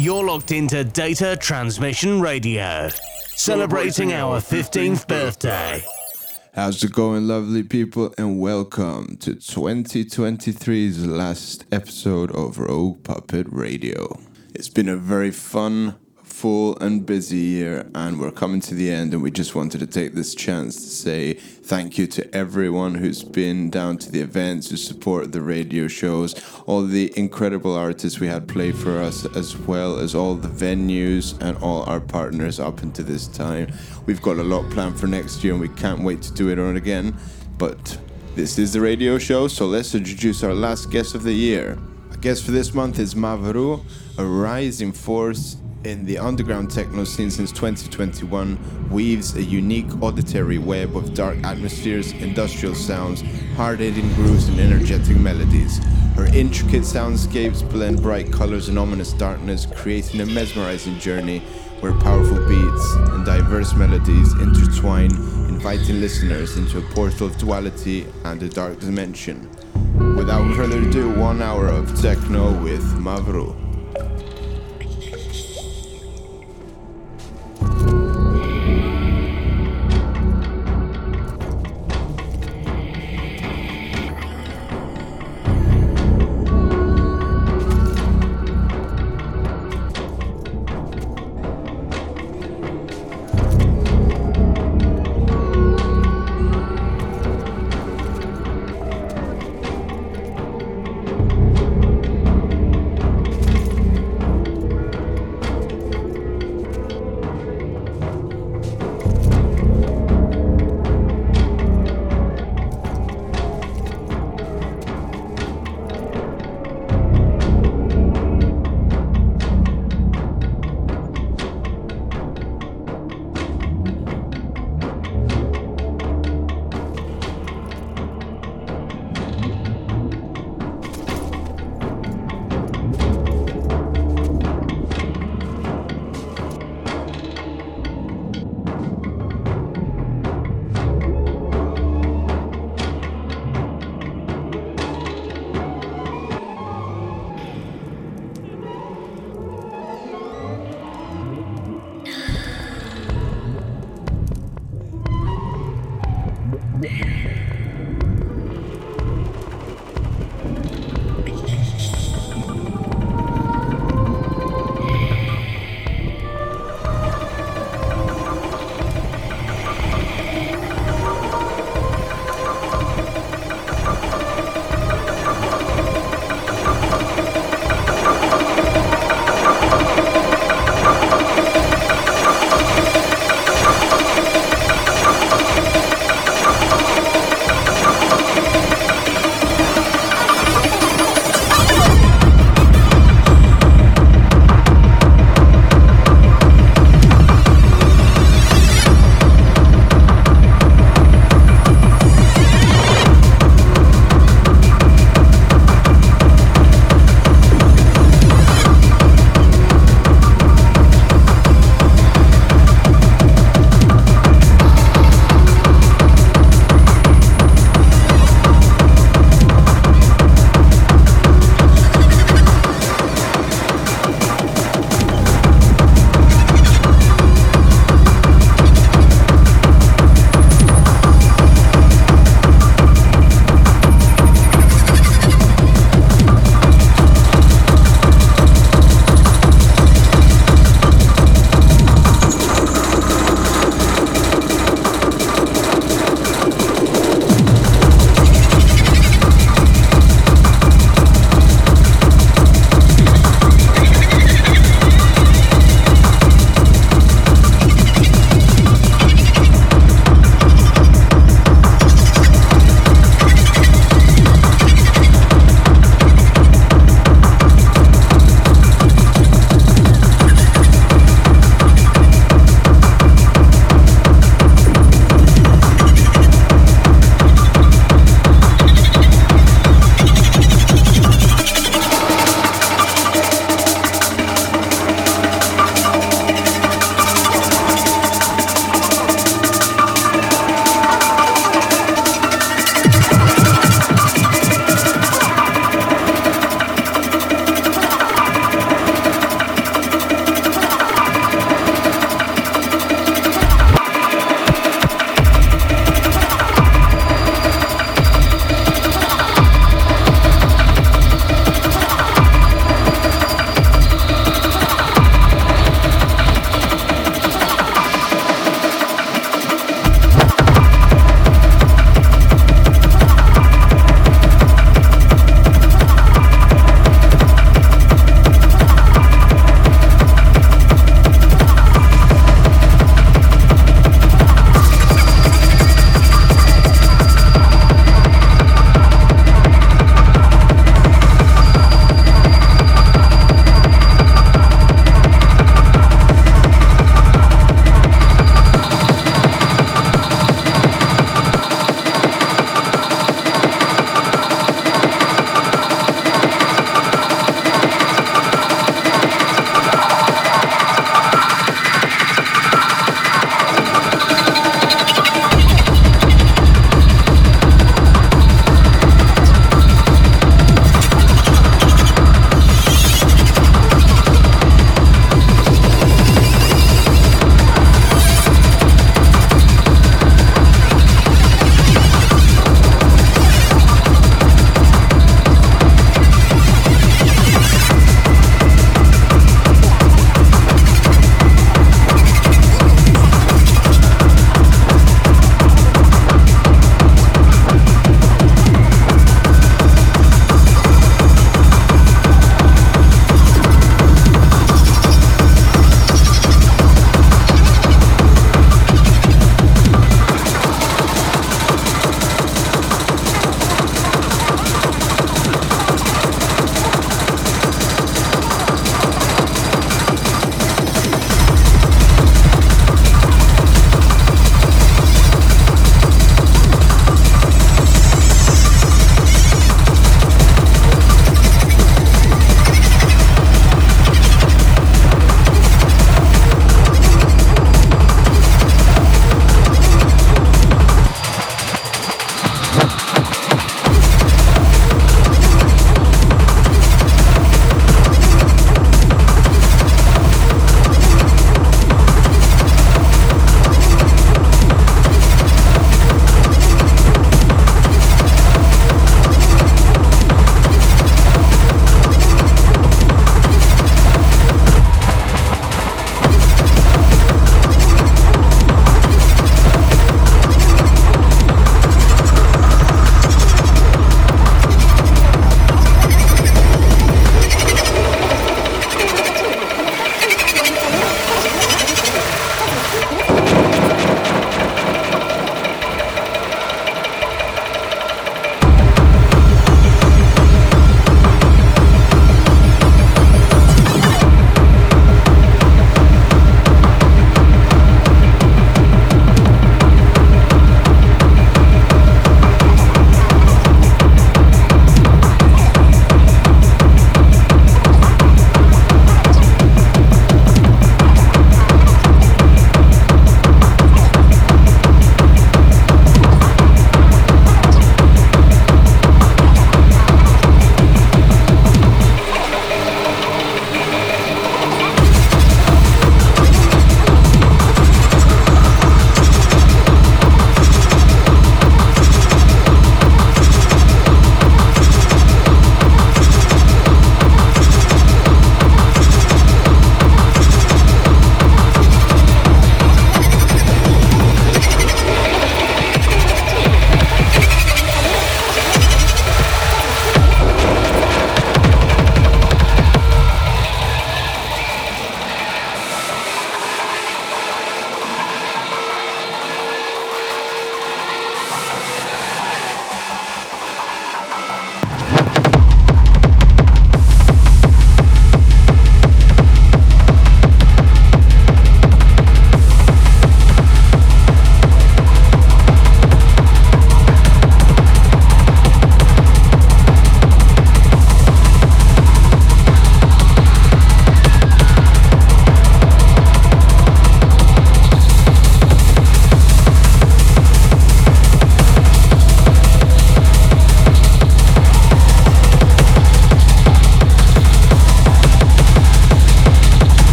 You're locked into Data Transmission Radio, celebrating our 15th birthday. How's it going, lovely people, and welcome to 2023's last episode of Rogue Puppet Radio. It's been a very fun, full, and busy year, and we're coming to the end, and we just wanted to take this chance to say thank you to everyone who's been down to the events, who support the radio shows, all the incredible artists we had play for us, as well as all the venues and all our partners up until this time. We've got a lot planned for next year, and we can't wait to do it on again, but this is the radio show, so let's introduce our last guest of the year. Our guest for this month is Mavru, a rising force in the underground techno scene since 2021, weaves a unique auditory web of dark atmospheres, industrial sounds, hard-hitting grooves, and energetic melodies. Her intricate soundscapes blend bright colors and ominous darkness, creating a mesmerizing journey where powerful beats and diverse melodies intertwine, inviting listeners into a portal of duality and a dark dimension. Without further ado, one hour of techno with Mavru.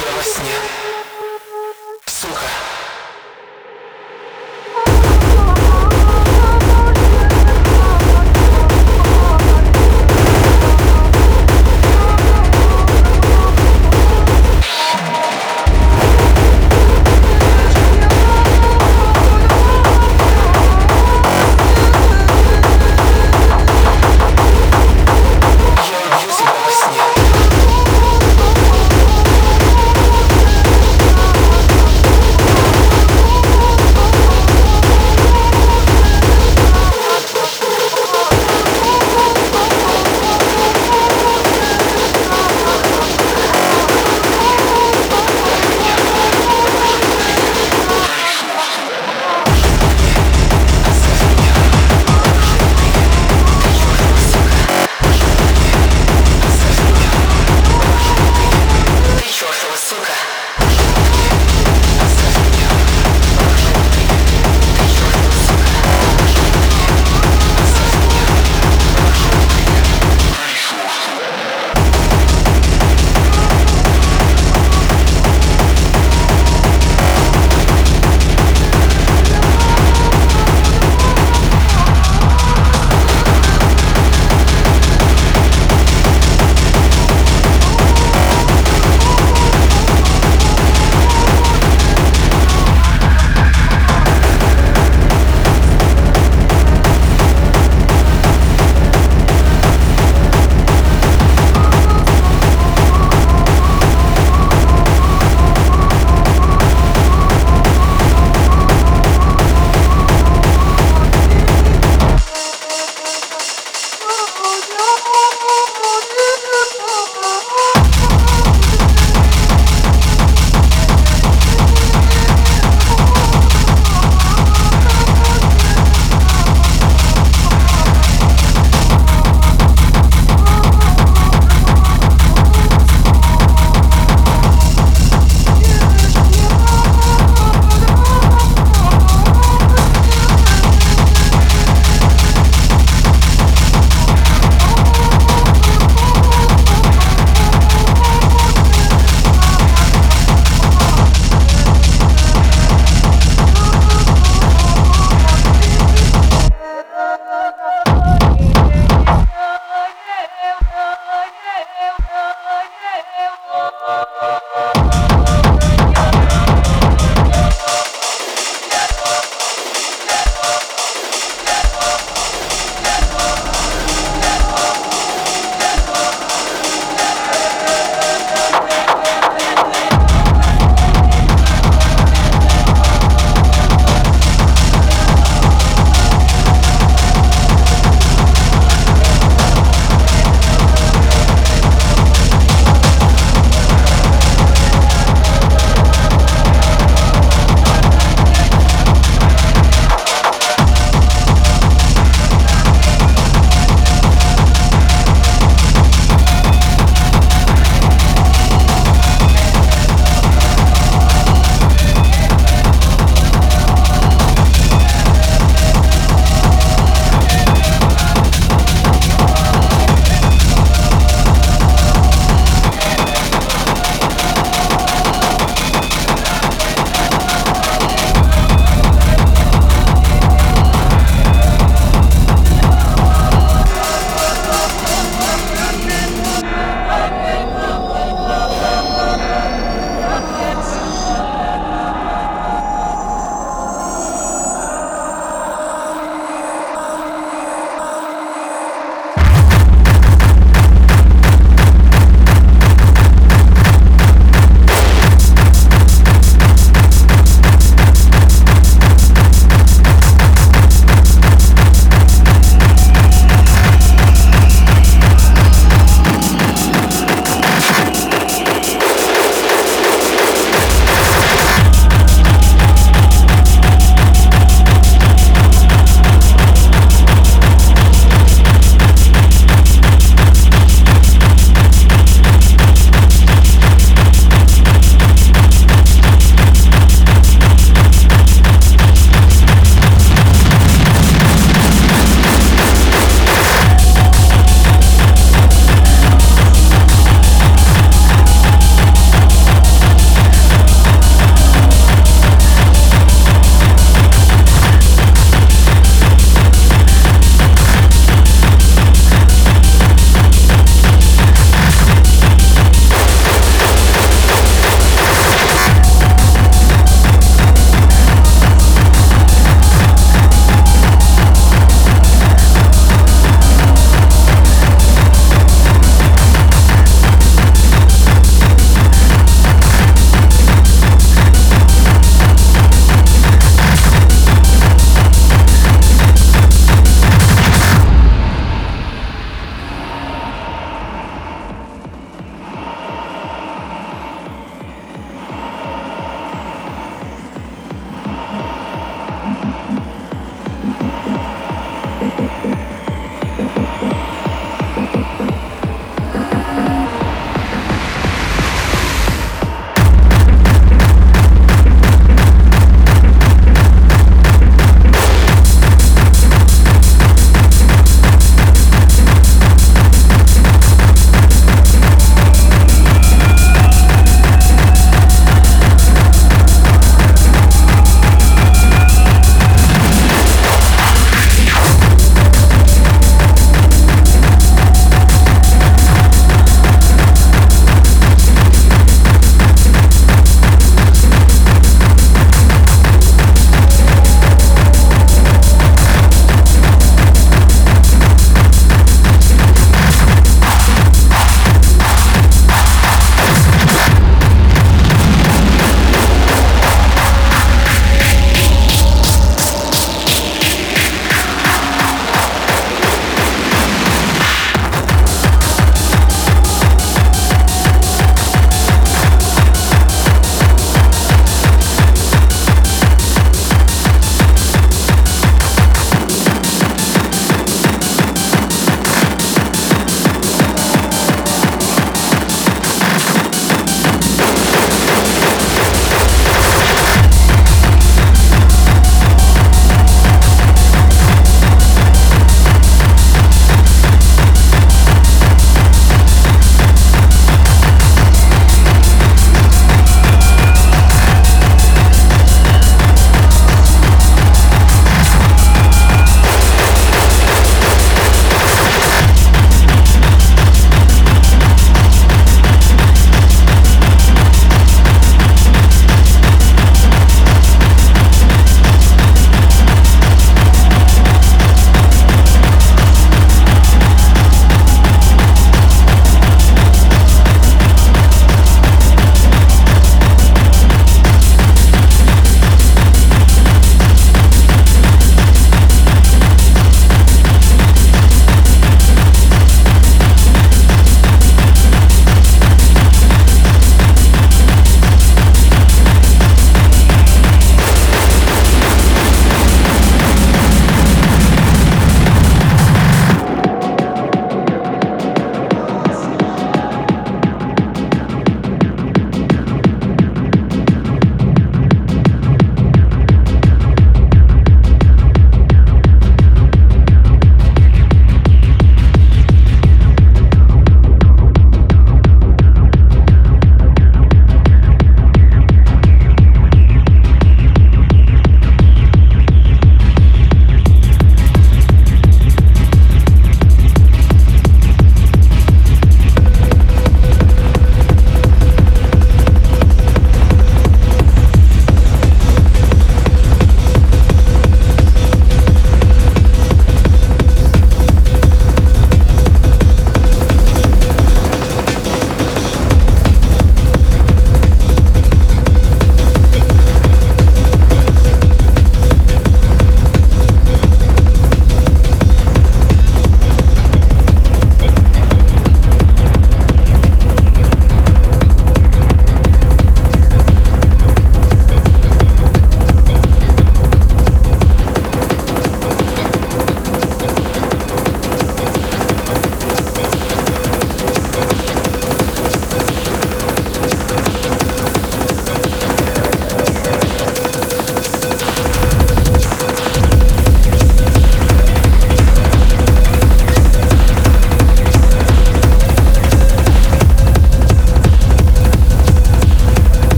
тебя во сне.